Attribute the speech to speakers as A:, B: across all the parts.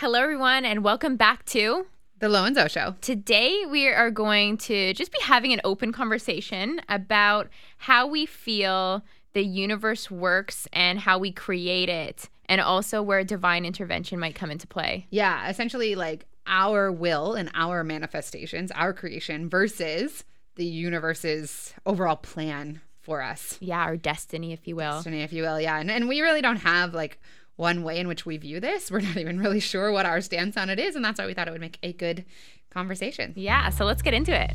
A: Hello, everyone, and welcome back to
B: The Lo and Zo Show.
A: Today, we are going to just be having an open conversation about how we feel the universe works and how we create it, and also where divine intervention might come into play.
B: Yeah, essentially like our will and our manifestations, our creation versus the universe's overall plan for us.
A: Yeah, our destiny, if you will.
B: Destiny, if you will. Yeah. And, and we really don't have like one way in which we view this. We're not even really sure what our stance on it is. And that's why we thought it would make a good conversation.
A: Yeah, so let's get into it.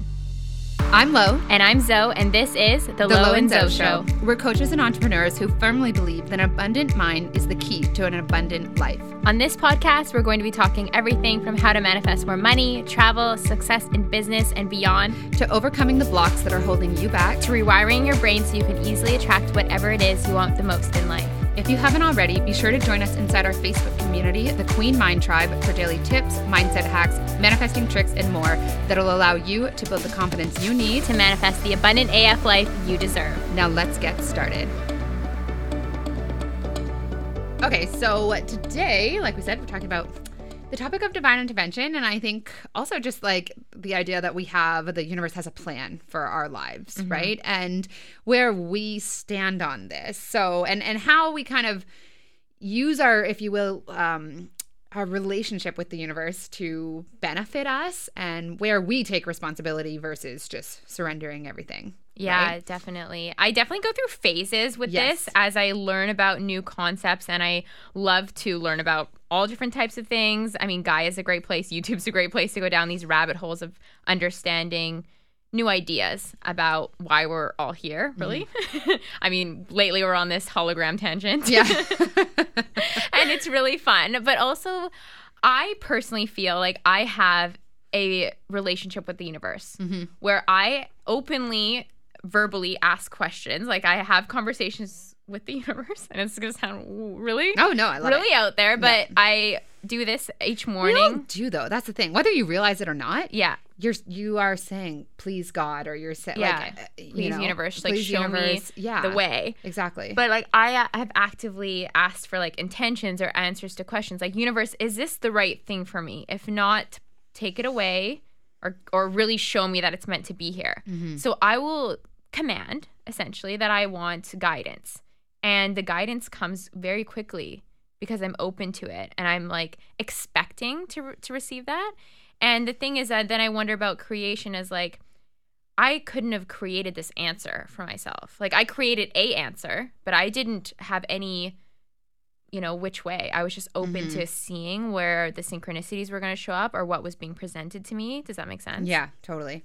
B: I'm Lo.
A: And I'm Zo, and this is The, Lo, and Zo, Show.
B: We're coaches and entrepreneurs who firmly believe that an abundant mind is the key to an abundant life.
A: On this podcast, we're going to be talking everything from how to manifest more money, travel, success in business, and beyond,
B: To overcoming the blocks that are holding you back.
A: to rewiring your brain so you can easily attract whatever it is you want the most in life.
B: If you haven't already, be sure to join us inside our Facebook community, the Queen Mind Tribe, for daily tips, mindset hacks, manifesting tricks, and more that'll allow you to build the confidence you need.
A: To manifest the abundant AF life you deserve.
B: Now, let's get started. Okay, so today, like we said, we're talking about the topic of divine intervention. And I think also just like the idea that we have the universe has a plan for our lives, right? And where we stand on this. So, and, and how we kind of use our, if you will, um, our relationship with the universe to benefit us and where we take responsibility versus just surrendering everything.
A: Yeah,
B: right?
A: definitely. I definitely go through phases with
B: Yes.
A: this as I learn about new concepts and I love to learn about all different types of things. I mean, Gaia is a great place, YouTube's a great place to go down these rabbit holes of understanding new ideas about why we're all here, mm-hmm. really. I mean, lately we're on this hologram tangent.
B: Yeah.
A: and it's really fun. But also, I personally feel like I have a relationship with the universe mm-hmm. where I openly, verbally ask questions. Like I have conversations with the universe, and it's gonna sound really,
B: oh, no, I love
A: really
B: it.
A: out there. But I do this each morning.
B: do though. That's the thing. Whether you realize it or not,
A: Yeah.
B: you're you are saying please God or you're saying
A: Yeah.
B: like uh, you
A: Please,
B: know,
A: universe, like
B: please,
A: show
B: universe.
A: me
B: yeah.
A: the way.
B: Exactly.
A: But like I uh, have actively asked for like intentions or answers to questions like universe is this the right thing for me? If not, take it away or or really show me that it's meant to be here.
B: Mm-hmm.
A: So I will command essentially that I want guidance. And the guidance comes very quickly because I'm open to it and I'm like expecting to to receive that. And the thing is that then I wonder about creation as like I couldn't have created this answer for myself. Like I created a answer, but I didn't have any you know which way. I was just open
B: Mhm.
A: to seeing where the synchronicities were going to show up or what was being presented to me. Does that make sense?
B: yeah, totally.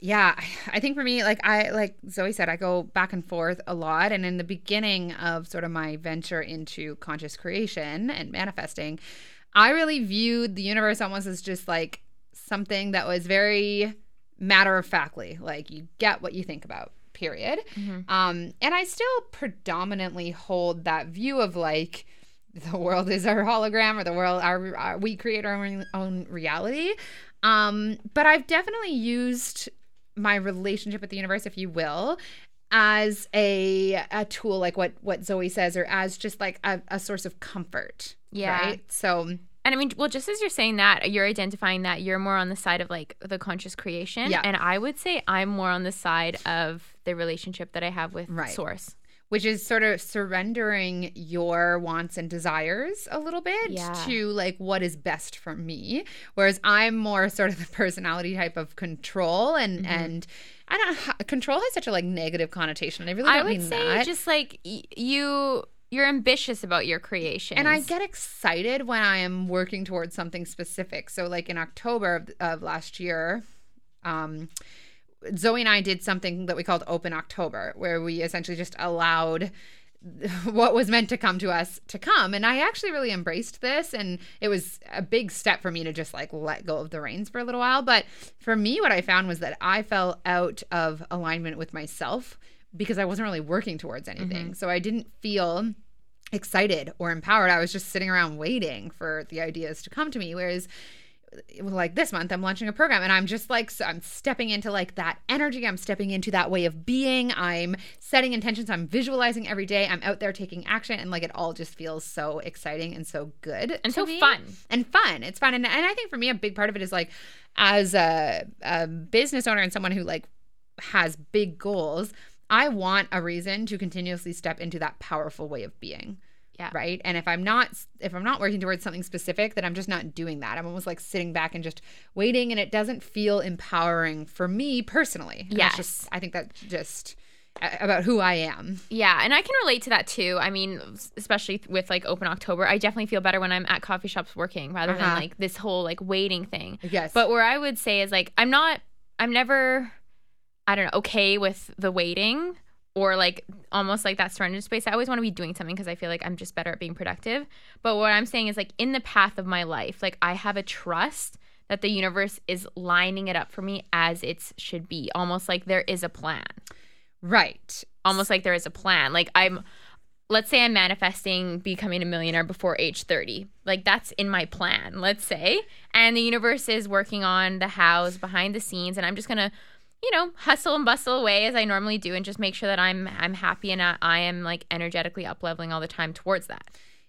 B: Yeah, I- think for me, like I like Zoey said, I go back and forth a lot. And in the beginning of sort of my venture into conscious creation and manifesting, I really viewed the universe almost as just like something that was very matter of factly, like you get what you think about. Period.
A: Mhm.
B: Um, and I still predominantly hold that view of like the world is our hologram or the world our, our we create our own, own reality. Um, but I've definitely used my relationship with the universe, if you will, as a a tool, like what what Zoey says, or as just like a, a source of comfort.
A: Yeah.
B: Right. So
A: And I mean, well, just as you're saying that, you're identifying that you're more on the side of like the conscious creation.
B: Yeah.
A: And I would say I'm more on the side of the relationship that I have with
B: Right.
A: source.
B: Which is sort of surrendering your wants and desires a little bit
A: Yeah.
B: to like what is best for me whereas i'm more sort of the personality type of control and
A: Mm-hmm.
B: and i don't control has such a like negative connotation i really don't I
A: would
B: mean
A: say
B: that
A: just like y- you, you're ambitious about your creation.
B: and I get excited when I am working towards something specific. So, like in October of, of last year, um, Zoey and I did something that we called Open October, where we essentially just allowed what was meant to come to us to come. And I actually really embraced this. And it was a big step for me to just like let go of the reins for a little while. But for me, what I found was that I fell out of alignment with myself because I wasn't really working towards anything. Mm-hmm. So I didn't feel excited or empowered. I was just sitting around waiting for the ideas to come to me. Whereas like this month i'm launching a program and i'm just like so i'm stepping into like that energy. I'm stepping into that way of being. I'm setting intentions. I'm visualizing every day. I'm out there taking action and like it all just feels so exciting and so good
A: And so
B: me.
A: fun.
B: and fun. It's fun. And, and i think for me a big part of it is like as a, a business owner and someone who like has big goals i want a reason to continuously step into that powerful way of being
A: Yeah.
B: right and if i'm not if i'm not working towards something specific then i'm just not doing that i'm almost like sitting back and just waiting and it doesn't feel empowering for me personally And
A: Yes.
B: just i think that's just about who i am
A: Yeah, and I can relate to that too. I mean, especially with like open October, I definitely feel better when I'm at coffee shops working rather
B: Uh-huh.
A: than like this whole like waiting thing.
B: yes
A: But where I would say is like I'm not I'm never I don't know, okay with the waiting or like almost like that surrender space. I always want to be doing something because I feel like I'm just better at being productive. But what I'm saying is like in the path of my life, like I have a trust that the universe is lining it up for me as it should be. Almost like there is a plan
B: right
A: almost like there is a plan. Like I'm let's say I'm manifesting becoming a millionaire before age 30. Like that's in my plan, let's say. And the universe is working on the hows behind the scenes and I'm just going to you know, hustle and bustle away as I normally do and just make sure that I'm I'm happy and I, I am like energetically up leveling all the time towards that.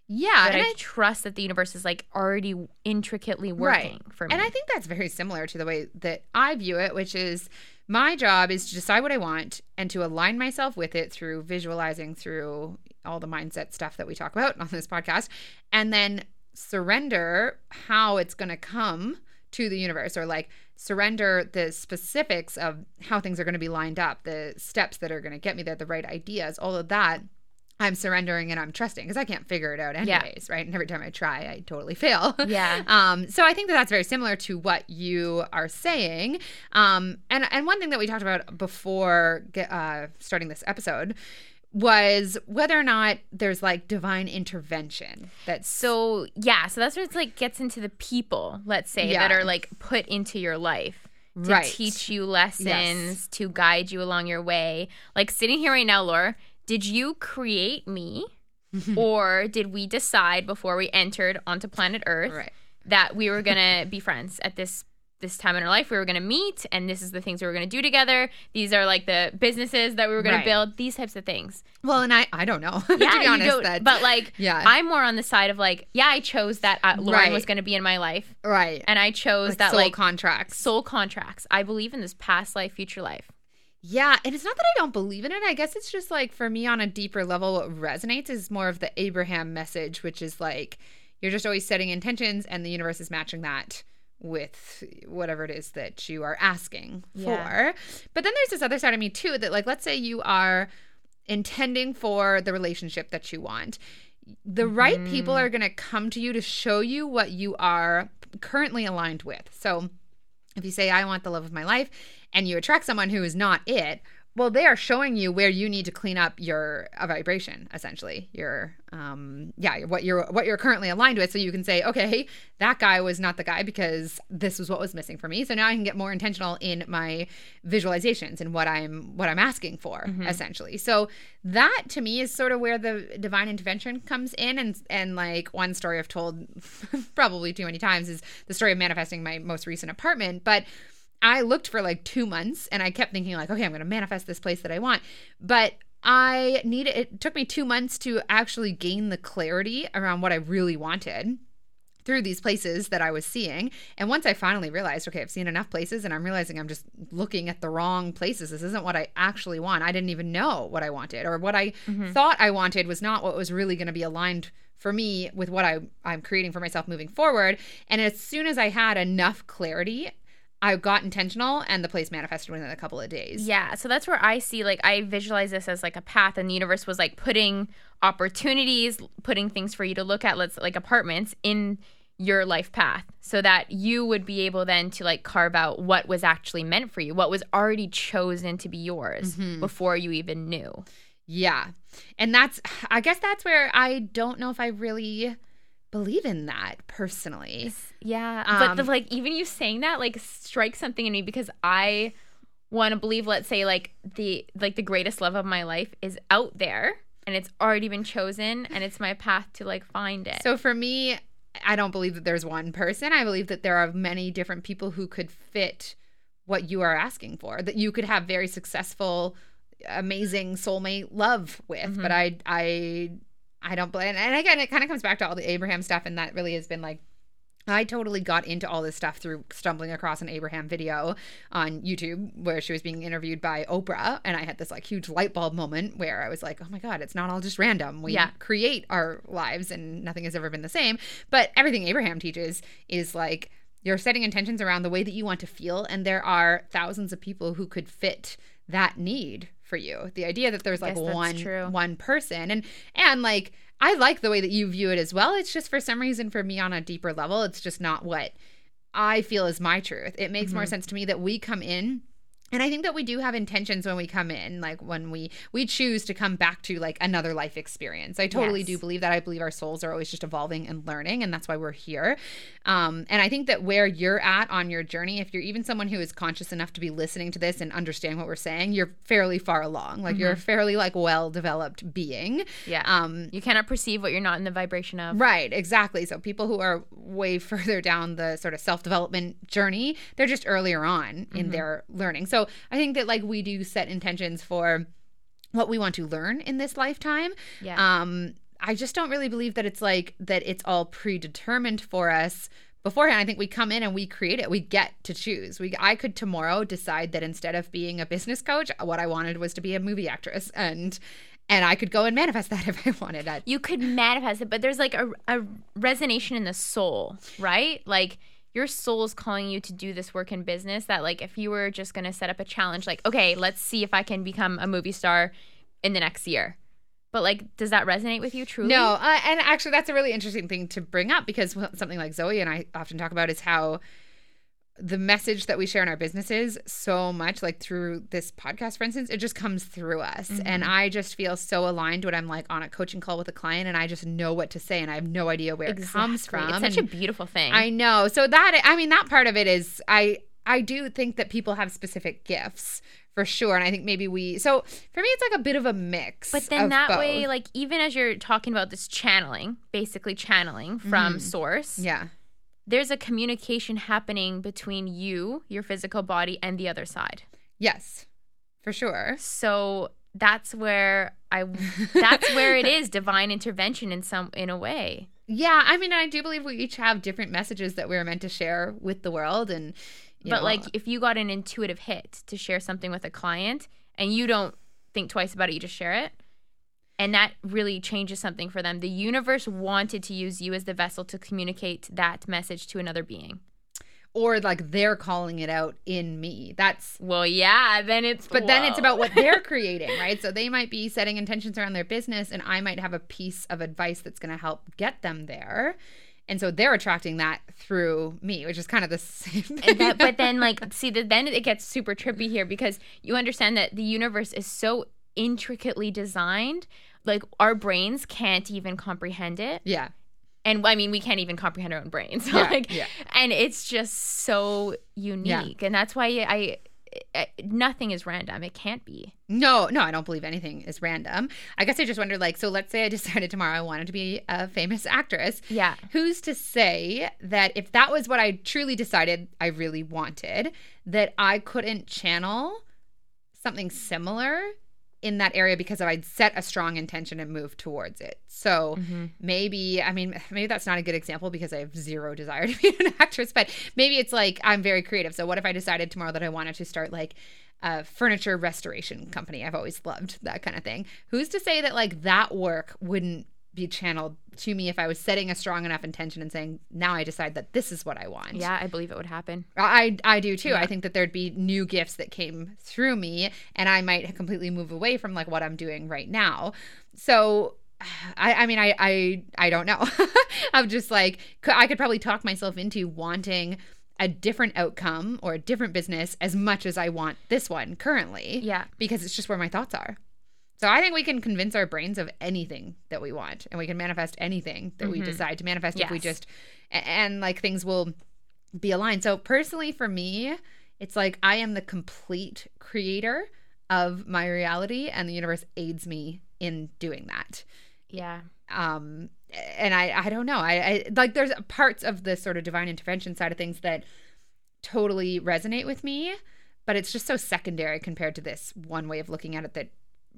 B: yeah
A: But
B: and
A: I, trust that the universe is like already intricately working for me.
B: And I think that's very similar to the way that I view it, which is my job is to decide what I want and to align myself with it through visualizing, through all the mindset stuff that we talk about on this podcast, and then surrender how it's going to come to the universe or like surrender the specifics of how things are going to be lined up, the steps that are going to get me there, the right ideas, all of that. I'm surrendering and I'm trusting because I can't figure it out
A: Yeah.
B: anyways, right? And every time I try, I totally fail.
A: Yeah.
B: Um, so I think that that's very similar to what you are saying. Um, and and one thing that we talked about before uh, starting this episode was whether or not there's like divine intervention. That's
A: So yeah, so that's where it's like gets into the people, let's say, that are like put into your life to
B: Right.
A: teach you lessons, to guide you along your way. Like sitting here right now, Lauren, did you create me? or did we decide before we entered onto planet Earth
B: right.
A: that we were gonna be friends at this this time in our life? We were gonna meet, and this is the things we were gonna do together. These are like the businesses that we were gonna build. These types of things.
B: Well, and I I don't know.
A: Yeah,
B: to be honest, that
A: but like,
B: yeah.
A: I'm more on the side of like, yeah, I chose that uh, Lauren
B: Right.
A: was going to be in my life,
B: right.
A: and I chose
B: Like
A: that
B: soul
A: like
B: contracts.
A: soul contracts. I believe in this past life, future life.
B: Yeah, and it's not that I don't believe in it. I guess it's just like for me on a deeper level, what resonates is more of the Abraham message, which is like you're just always setting intentions and the universe is matching that with whatever it is that you are asking
A: Yeah.
B: for. But then there's this other side of me too that like let's say you are intending for the relationship that you want. The right people mm-hmm. are going to come to you to show you what you are currently aligned with. So if you say I want the love of my life and you attract someone who is not it, well they are showing you where you need to clean up your a vibration essentially. Your um yeah, what you're what you're currently aligned with so you can say, okay, that guy was not the guy because this was what was missing for me. So now I can get more intentional in my visualizations and what I'm what I'm asking for essentially. So that to me is sort of where the divine intervention comes in and and like one story I've told probably too many times is the story of manifesting my most recent apartment, but I looked for like 2 months and I kept thinking like okay, I'm going to manifest this place that I want. But I needed it took me 2 months to actually gain the clarity around what I really wanted through these places that I was seeing. And once I finally realized, okay, I've seen enough places and I'm realizing I'm just looking at the wrong places. This isn't what I actually want. I didn't even know what I wanted or what I mm-hmm. thought I wanted was not what was really going to be aligned for me with what I, I'm creating for myself moving forward. And as soon as I had enough clarity, I got intentional and the place manifested within a couple of days.
A: Yeah, so that's where I see like I visualize this as like a path, and the universe was like putting opportunities, putting things for you to look at, let's like apartments in your life path, so that you would be able then to like carve out what was actually meant for you, what was already chosen to be yours mm-hmm. before you even knew.
B: Yeah. And that's, I guess that's where I don't know if I really believe in that personally.
A: Yeah,
B: Um,
A: but the, like even you saying that like strikes something in me because I want to believe, let's say like the like the greatest love of my life is out there and it's already been chosen and it's my path to like find it.
B: So for me, I don't believe that there's one person. I believe that there are many different people who could fit what you are asking for. That you could have very successful, amazing soulmate love with.
A: Mhm.
B: But I I I don't blame. And again, it kind of comes back to all the Abraham stuff, and that really has been like. I totally got into all this stuff through stumbling across an Abraham video on YouTube where she was being interviewed by Oprah. And I had this like huge light bulb moment where I was like, oh my God, it's not all just random. We
A: Yeah.
B: create our lives and nothing has ever been the same. But everything Abraham teaches is like you're setting intentions around the way that you want to feel. And there are thousands of people who could fit that need for you. The idea that there's like one
A: true.
B: one person and and like I like the way that you view it as well. It's just for some reason for me on a deeper level, it's just not what I feel is my truth. It makes more
A: Mhm.
B: sense to me that we come in and I think that we do have intentions when we come in, like when we we choose to come back to like another life experience. I totally
A: Yes.
B: do believe that. I believe our souls are always just evolving and learning, and that's why we're here. Um, and I think that where you're at on your journey, if you're even someone who is conscious enough to be listening to this and understand what we're saying, you're fairly far along. Like you're a fairly like well developed being.
A: Yeah.
B: Um,
A: you cannot perceive what you're not in the vibration of.
B: Right, exactly. So people who are way further down the sort of self-development journey, they're just earlier on in their learning. So I think that like we do set intentions for what we want to learn in this lifetime.
A: Yeah.
B: Um I just don't really believe that it's like that it's all predetermined for us beforehand. I think we come in and we create it. We get to choose. We I could tomorrow decide that instead of being a business coach, what I wanted was to be a movie actress and and I could go and manifest that if I wanted. that
A: you could manifest it, but there's like a, a resonation in the soul, right? Like your soul's calling you to do this work in business that like if you were just going to set up a challenge like okay, let's see if I can become a movie star in the next year. But like does that resonate with you truly?
B: No, uh, and actually, that's a really interesting thing to bring up because something like Zoey and I often talk about is how the message that we share in our businesses so much, like through this podcast, for instance, it just comes through us. And I just feel so aligned when I'm like on a coaching call with a client and I just know what to say and I have no idea where it comes from.
A: It's such a beautiful thing.
B: I know. So that, I mean, that part of it is, I, I do think that people have specific gifts for sure. And I think maybe we, so for me, it's like a bit of a mix.
A: But then that
B: both.
A: way, like even as you're talking about this channeling, basically channeling from
B: Mhm.
A: source,
B: yeah.
A: There's a communication happening between you, your physical body, and the other side.
B: Yes, for sure.
A: So that's where I that's where it is divine intervention in some in a way.
B: Yeah, I mean, I do believe we each have different messages that we're meant to share with the world, and you
A: but
B: know,
A: like if you got an intuitive hit to share something with a client and you don't think twice about it, you just share it. And that really changes something for them. The universe wanted to use you as the vessel to communicate that message to another being.
B: or like they're calling it out in me. That's
A: Well, yeah, then it's
B: but then it's about what they're creating, right? So they might be setting intentions around their business, and I might have a piece of advice that's going to help get them there. And so they're attracting that through me, which is kind of the same thing.
A: And that, but then like see the, then it gets super trippy here because you understand that the universe is so intricately designed like our brains can't even comprehend it.
B: Yeah,
A: and i mean we can't even comprehend our own brains.
B: Yeah,
A: like
B: yeah.
A: and it's just so unique. And that's why I, I nothing is random. It can't be.
B: No, no, I don't believe anything is random. I guess I just wonder like, so let's say I decided tomorrow I wanted to be a famous actress.
A: yeah.
B: Who's to say that if that was what I truly decided I really wanted, that I couldn't channel something similar in that area because if I'd set a strong intention and move towards it. So
A: Mm-hmm.
B: maybe, I mean, maybe that's not a good example because I have zero desire to be an actress, but maybe it's like I'm very creative. So what if I decided tomorrow that I wanted to start like a furniture restoration company? I've always loved that kind of thing. Who's to say that like that work wouldn't be channeled to me if I was setting a strong enough intention and saying, now I decide that this is what I want.
A: yeah i believe it would happen
B: I I do too.
A: Yeah.
B: I think that there'd be new gifts that came through me, and I might completely move away from like what I'm doing right now. So, I I mean I I I don't know. I'm just like I could probably talk myself into wanting a different outcome or a different business as much as I want this one currently.
A: yeah
B: because it's just where my thoughts are. So I think we can convince our brains of anything that we want, and we can manifest anything that we
A: Mhm.
B: decide to manifest if we just and like things will be aligned. So personally, for me, it's like I am the complete creator of my reality, and the universe aids me in doing that.
A: yeah
B: um and i i don't know I, I like there's parts of the sort of divine intervention side of things that totally resonate with me but it's just so secondary compared to this one way of looking at it that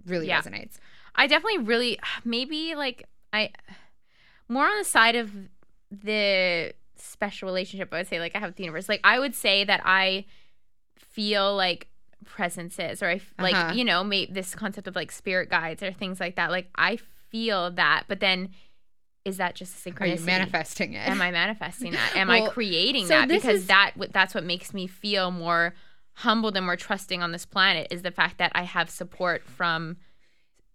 B: really
A: Yeah.
B: resonates
A: I definitely really maybe like I more on the side of the special relationship. I would say like I have with the universe. Like I would say that I feel like presences or I f- like
B: Uh-huh.
A: you know may, this concept of like spirit guides or things like that. Like I feel that, but then is that just a
B: are you manifesting it
A: Am I manifesting that? Am I creating
B: so
A: that? Because
B: is-
A: that that's what makes me feel more humbled and more trusting on this planet is the fact that I have support from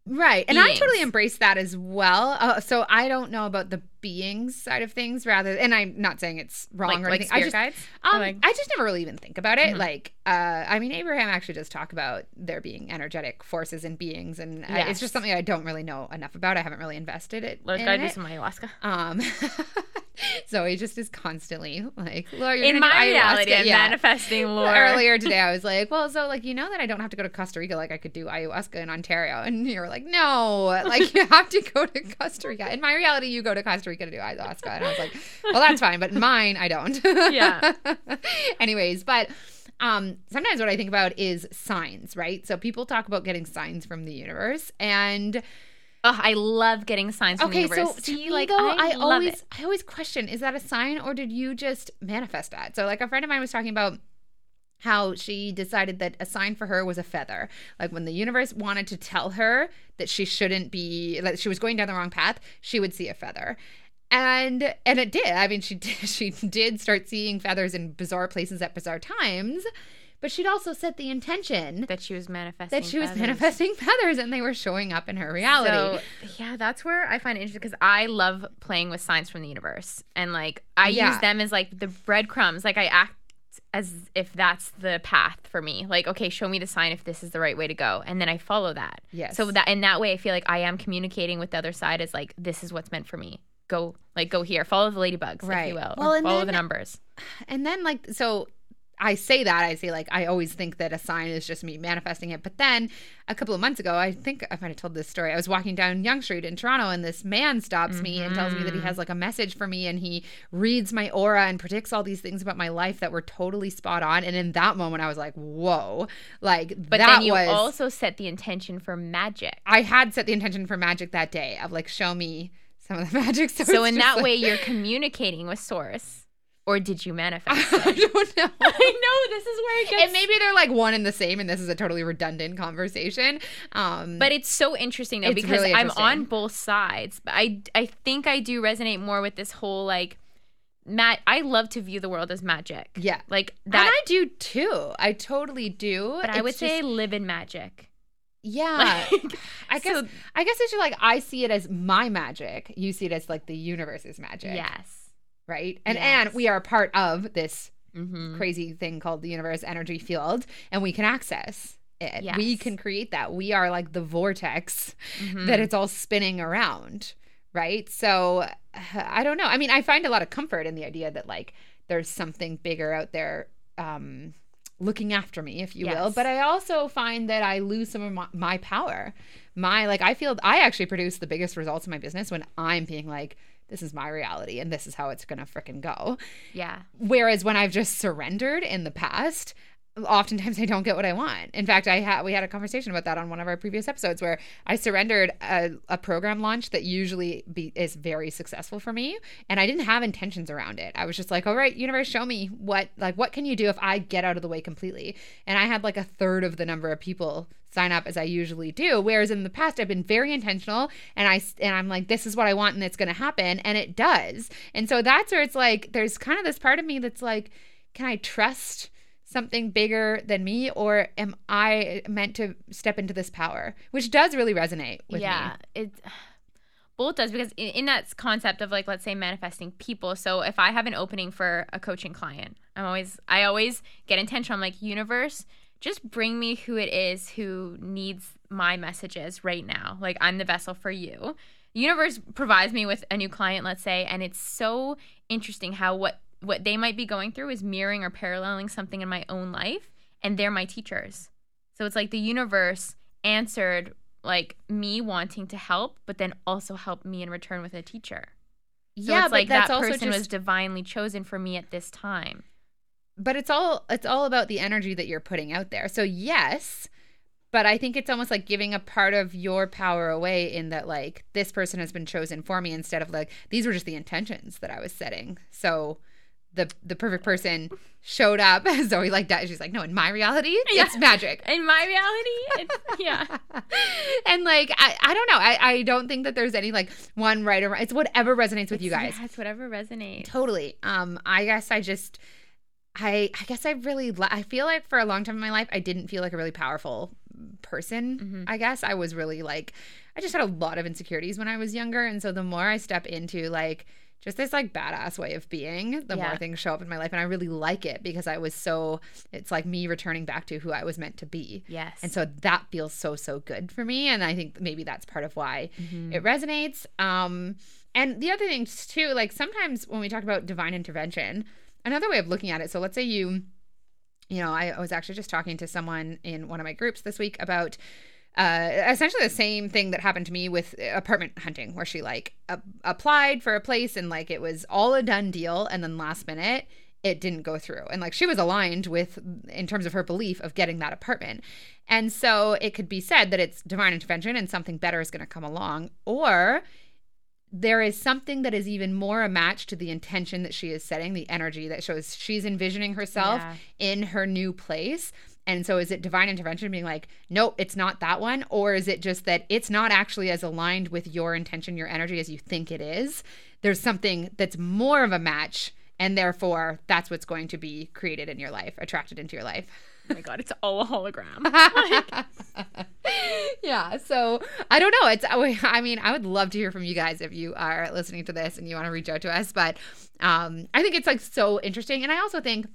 B: Right. And I totally embrace that as well. Uh, so I don't know about the beings side of things rather and I'm not saying it's wrong
A: like,
B: or
A: like
B: anything.
A: spirit
B: I just
A: guides.
B: um,
A: like-
B: I just never really even think about it.
A: Mhm.
B: Like uh I mean Abraham actually does talk about there being energetic forces and beings and uh, it's just something I don't really know enough about. I haven't really invested it
A: Let's
B: in
A: gotta do some ayahuasca.
B: Um Zoey just is constantly like, Lauren, you're
A: In my reality. I'm
B: Yeah.
A: manifesting lore.
B: Earlier today, I was like, "Well, so like you know that I don't have to go to Costa Rica like I could do ayahuasca in Ontario," and you were like, "No, like you have to go to Costa Rica." In my reality, you go to Costa Rica to do ayahuasca, and I was like, "Well, that's fine," but in mine, I don't.
A: Yeah.
B: Anyways, but um, sometimes what I think about is signs, right? So people talk about getting signs from the universe, and
A: Ugh, I love getting signs from
B: okay,
A: the
B: so
A: universe.
B: to
A: See,
B: me,
A: like
B: though,
A: I,
B: I, always,
A: it.
B: I always question: is that a sign, or did you just manifest that? So, like a friend of mine was talking about how she decided that a sign for her was a feather. Like when the universe wanted to tell her that she shouldn't be, that she was going down the wrong path, she would see a feather. And and it did. I mean, she did, she did start seeing feathers in bizarre places at bizarre times, but she'd also set the intention
A: that she was manifesting.
B: that she was manifesting feathers and they were showing up in her reality.
A: So yeah, that's where I find it interesting because I love playing with signs from the universe, and like I
B: Yeah.
A: use them as like the breadcrumbs. Like I act as if that's the path for me. Like okay, show me the sign if this is the right way to go, and then I follow that.
B: Yes.
A: So that in that way, I feel like I am communicating with the other side as like this is what's meant for me. Go like go here, follow the ladybugs, if you will.
B: Well, and
A: follow
B: then-
A: the numbers.
B: And then like so I say that I say like I always think that a sign is just me manifesting it. But then a couple of months ago, I think I might have told this story. I was walking down Yonge Street in Toronto and this man stops me and tells me that he
A: Mm-hmm.
B: has like a message for me and he reads my aura and predicts all these things about my life that were totally spot on. And in that moment I was like, whoa. Like
A: But
B: that
A: then you
B: was
A: also set the intention for magic.
B: I had set the intention for magic that day of like show me some of the magic. So,
A: So in that
B: like-
A: way, you're communicating with source, or did you manifest?
B: I
A: it?
B: don't know.
A: I know this is where it gets.
B: and maybe they're like one and the same and this is a totally redundant conversation um
A: But it's so interesting though because
B: really
A: I'm on both sides. But I I think I do resonate more with this whole like Matt I love to view the world as magic.
B: yeah
A: Like
B: and
A: that
B: i do too i totally do
A: but I
B: It's
A: would say I live in magic.
B: Yeah.
A: Like,
B: i guess
A: so-
B: i guess it's just like i see it as my magic. You see it as like the universe's magic.
A: Yes.
B: right? And
A: Yes.
B: and we are part of this
A: Mm-hmm.
B: crazy thing called the universe energy field and we can access it. We can create that. We are like the vortex
A: Mm-hmm.
B: that it's all spinning around. Right? So i don't know. I mean i find a lot of comfort in the idea that like there's something bigger out there um looking after me if you will. But i also find that i lose some of my, my power. My like i feel i actually produce the biggest results in my business when i'm being like this is my reality and this is how it's gonna frickin' go.
A: Yeah.
B: Whereas when I've just surrendered in the past, oftentimes I don't get what I want. In fact, I had we had a conversation about that on one of our previous episodes where I surrendered a, a program launch that usually be, is very successful for me, and I didn't have intentions around it. I was just like, "All right, universe, show me what like what can you do if I get out of the way completely?" And I had like a third of the number of people sign up as I usually do. Whereas in the past, I've been very intentional, and I and I'm like, this is what I want, and it's going to happen, and it does. And so that's where it's like, there's kind of this part of me that's like, can I trust something bigger than me, or am I meant to step into this power? Which does really resonate with
A: yeah,
B: me.
A: it both does because in, in that concept of like let's say manifesting people. So if I have an opening for a coaching client, I'm always I always get intentional. I'm like universe, just bring me who it is who needs my messages right now. Like I'm the vessel for you. Universe provides me with a new client, let's say, and it's so interesting how what what they might be going through is mirroring or paralleling something in my own life, and they're my teachers. So it's like the universe answered like me wanting to help, but then also help me in return with a teacher. So
B: yeah,
A: it's like that person was divinely chosen for me at this time.
B: but it's all it's all about the energy that you're putting out there. So yes, but I think it's almost like giving a part of your power away in that like this person has been chosen for me instead of like these were just the intentions that I was setting. So the the perfect person showed up. Zoey like that. She's like, no, in my reality, it's magic.
A: In my reality, it's, yeah.
B: and like I, I don't know. I, I don't think that there's any like one right or wrong. It's whatever resonates with you guys.
A: Yeah, it's whatever resonates.
B: Totally. Um, I guess I just, I, I guess I really, I feel like for a long time in my life, I didn't feel like a really powerful person.
A: Mhm.
B: I guess I was really like, I just had a lot of insecurities when I was younger, and so the more I step into like just this like badass way of being, the more things show up in my life, and I really like it because I was so. It's like me returning back to who I was meant to be.
A: Yes.
B: And so that feels so so good for me, and I think maybe that's part of why
A: Mhm.
B: it resonates. Um, and the other things too, like sometimes when we talk about divine intervention, another way of looking at it. So let's say you, you know, I was actually just talking to someone in one of my groups this week about. Uh, essentially the same thing that happened to me with apartment hunting, where she like a- applied for a place and like it was all a done deal, and then last minute it didn't go through, and like she was aligned with in terms of her belief of getting that apartment, and so it could be said that it's divine intervention and something better is going to come along, or there is something that is even more a match to the intention that she is setting, the energy that shows she's envisioning herself
A: Yeah.
B: in her new place. And so is it divine intervention being like, nope, it's not that one? Or is it just that it's not actually as aligned with your intention, your energy as you think it is? There's something that's more of a match. And therefore, that's what's going to be created in your life, attracted into your life.
A: oh my god, it's all a hologram. Like,
B: yeah. So I don't know. It's. I mean, I would love to hear from you guys if you are listening to this and you want to reach out to us. But um, I think it's like so interesting, and I also think.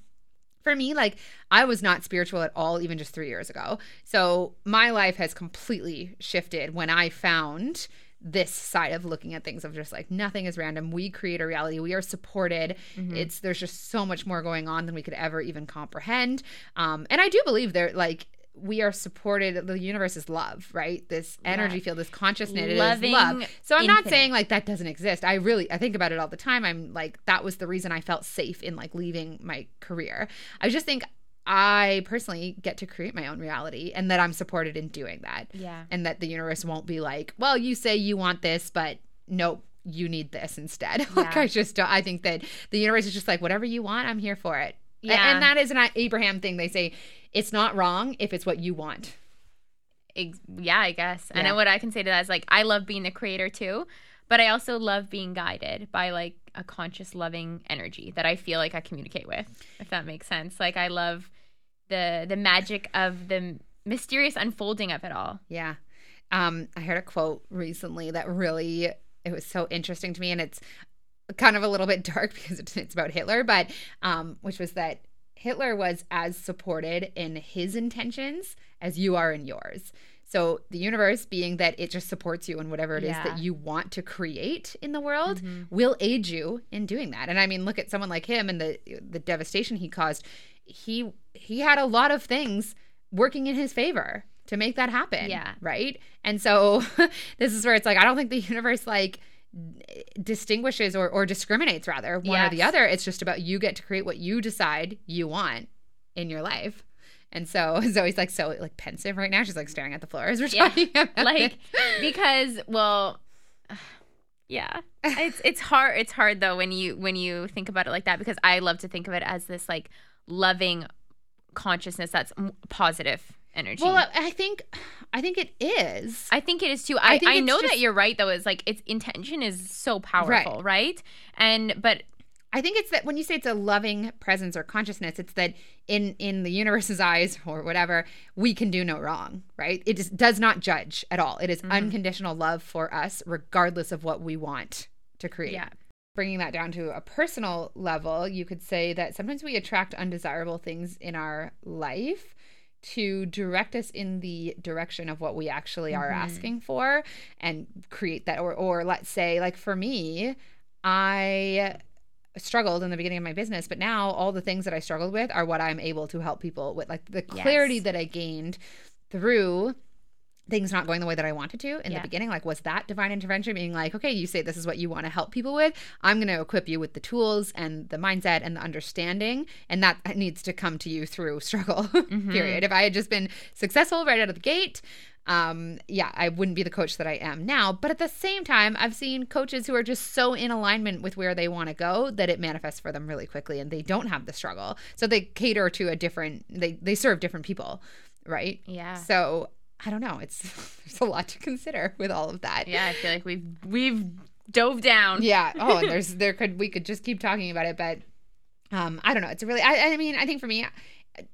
B: For me, like I was not spiritual at all, even just three years ago. So my life has completely shifted when I found this side of looking at things of just like nothing is random. We create a reality. We are supported. It's there's just so much more going on than we could ever even comprehend. Um, and I do believe there like we are supported. The universe is love, right? This energy
A: Yeah.
B: field, this consciousness,
A: Loving
B: love. So I'm not saying like that doesn't exist. I really I think about it all the time. I'm like that was the reason I felt safe in like leaving my career. I just think I personally get to create my own reality and that I'm supported in doing that
A: yeah.
B: and that the universe won't be like, well, you say you want this, but nope, you need this instead. like
A: Yeah.
B: I just don't, I think that the universe is just like, whatever you want, I'm here for it.
A: Yeah.
B: And that is an Abraham thing. They say it's not wrong if it's what you want.
A: Yeah, I guess. And
B: Yeah.
A: then what I can say to that is like I love being the creator too, but I also love being guided by like a conscious loving energy that I feel like I communicate with, if that makes sense. Like I love the the magic of the mysterious unfolding of it all.
B: Yeah. Um, I heard a quote recently that really it was so interesting to me, and it's kind of a little bit dark because it's, it's about Hitler, but um, which was that Hitler was as supported in his intentions as you are in yours. So the universe, being that it just supports you in whatever it is
A: Yeah.
B: that you want to create in the world,
A: Mhm.
B: will aid you in doing that. And I mean, look at someone like him and the the devastation he caused. He he had a lot of things working in his favor to make that happen.
A: Yeah.
B: Right. And so this is where it's like I don't think the universe like distinguishes or, or discriminates rather one or the other. It's just about you get to create what you decide you want in your life. And so Zoey's like so like pensive right now. She's like staring at the floor as we're
A: Yeah.
B: talking
A: Like because well yeah. It's it's hard it's hard though when you when you think about it like that because I love to think of it as this like loving consciousness that's positive energy.
B: Well, I think I think it is.
A: I think it is too.
B: I
A: I, I, know
B: just-
A: that you're right though. Is like its intention is so powerful, right? And but
B: I think it's that when you say it's a loving presence or consciousness, it's that in in the universe's eyes or whatever, we can do no wrong, right? It just does not judge at all. It is
A: Mhm.
B: unconditional love for us, regardless of what we want to create.
A: yeah,
B: Bringing that down to a personal level, you could say that sometimes we attract undesirable things in our life to direct us in the direction of what we actually are
A: Mhm.
B: asking for and create that or or let's say like for me I struggled in the beginning of my business, but now all the things that I struggled with are what I'm able to help people with. Like the clarity
A: Yes.
B: that I gained through things not going the way that I wanted to in
A: Yeah.
B: the beginning. Like, was that divine intervention being like, okay, you say this is what you want to help people with? I'm going to equip you with the tools and the mindset and the understanding. And that needs to come to you through struggle, period. If I had just been successful right out of the gate, um, yeah, I wouldn't be the coach that I am now. But at the same time, I've seen coaches who are just so in alignment with where they want to go that it manifests for them really quickly and they don't have the struggle. So they cater to a different, they, they serve different people, right?
A: Yeah.
B: So I don't know. It's there's a lot to consider with all of that.
A: Yeah, I feel like we've we've dove down.
B: Yeah. Oh, and there's there could we could just keep talking about it, but um, I don't know. It's a really. I, I mean, I think for me,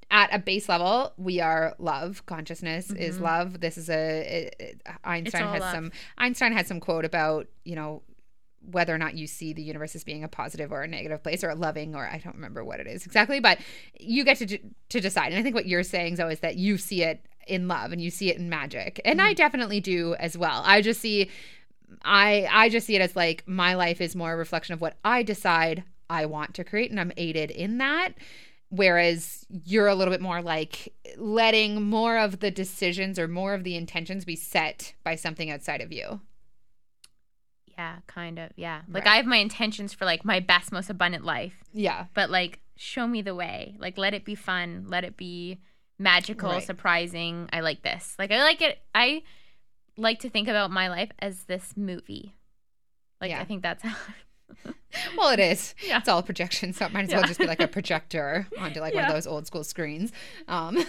B: at a base level, we are love. Consciousness is love. This is a, it- Einstein
A: all
B: has
A: love.
B: some. Einstein had some quote about you know whether or not you see the universe as being a positive or a negative place or a loving or I don't remember what it is exactly, but you get to d- to decide. And I think what you're saying though is that you see it in love and you see it in magic. And I mm-hmm. definitely do as well. I just see I I just see it as like my life is more a reflection of what I decide I want to create and I'm aided in that. Whereas you're a little bit more like letting more of the decisions or more of the intentions be set by something outside of you.
A: Yeah, kind of. Yeah. Like
B: Right.
A: I have my intentions for like my best, most abundant life,
B: Yeah.
A: but like show me the way. Like let it be fun. Let it be magical,
B: Right.
A: surprising. I like this. Like I like it. I like to think about my life as this movie. Like
B: Yeah.
A: I think that's how.
B: Well, it is.
A: Yeah.
B: It's all projection, so it might as well
A: Yeah.
B: just be like a projector onto like one of those old school screens. Um,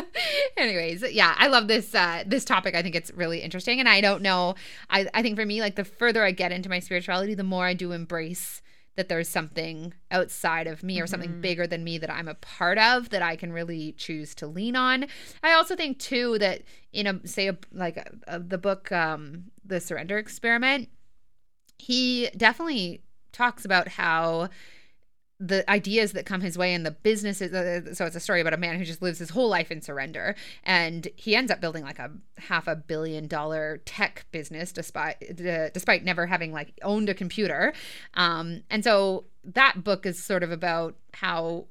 B: anyways, yeah, I love this uh, this topic. I think it's really interesting, and I don't know. I I think for me, like the further I get into my spirituality, the more I do embrace that there's something outside of me or something bigger than me that I'm a part of that I can really choose to lean on. I also think too that in a say a, like a, a, the book um, the Surrender Experiment he definitely talks about how the ideas that come his way and the businesses uh, so it's a story about a man who just lives his whole life in surrender and he ends up building like a half a billion dollar tech business despite uh, despite never having like owned a computer um, and so that book is sort of about how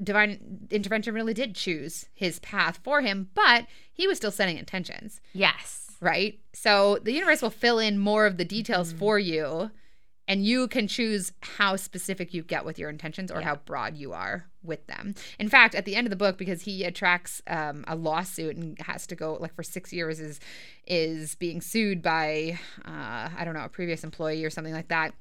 B: divine intervention really did choose his path for him but he was still setting intentions
A: yes.
B: right? So the universe will fill in more of the details for you, and you can choose how specific you get with your intentions or
A: Yeah.
B: how broad you are with them. In fact, at the end of the book, because he attracts um, a lawsuit and has to go like for six years, is is being sued by uh, I don't know a previous employee or something like that,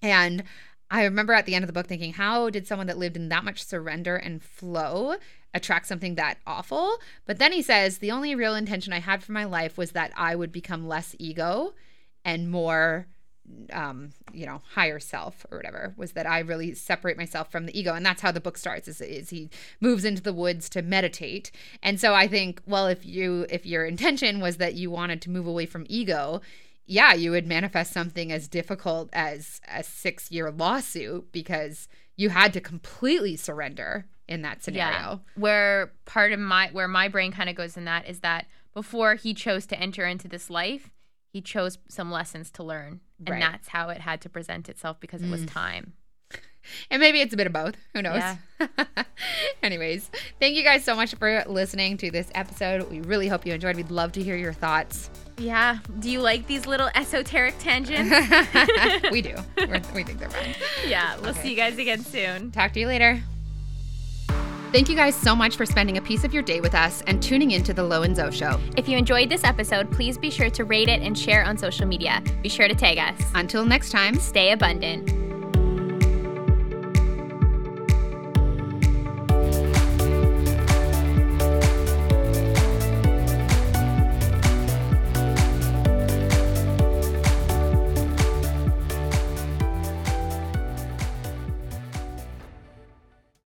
B: and. I remember at the end of the book thinking, how did someone that lived in that much surrender and flow attract something that awful? But then he says, the only real intention I had for my life was that I would become less ego and more um you know higher self or whatever was that i really separate myself from the ego and that's how the book starts is, is he moves into the woods to meditate and so i think well if you if your intention was that you wanted to move away from ego yeah you would manifest something as difficult as a six year lawsuit because you had to completely surrender in that scenario
A: Yeah. Where part of my where my brain kind of goes in that is that before he chose to enter into this life, he chose some lessons to learn. And
B: Right.
A: that's how it had to present itself because it was mm. time.
B: And maybe it's a bit of both. Who knows?
A: Yeah.
B: Anyways, thank you guys so much for listening to this episode. We really hope you enjoyed. We'd love to hear your thoughts.
A: Yeah. Do you like these little esoteric tangents?
B: we do. We're, we think they're fun.
A: yeah. We'll
B: Okay.
A: see you guys again soon.
B: Talk to you later. Thank you guys so much for spending a piece of your day with us and tuning into the Lo and Zo Show.
A: If you enjoyed this episode, please be sure to rate it and share on social media. Be sure to tag us.
B: Until next time.
A: Stay abundant.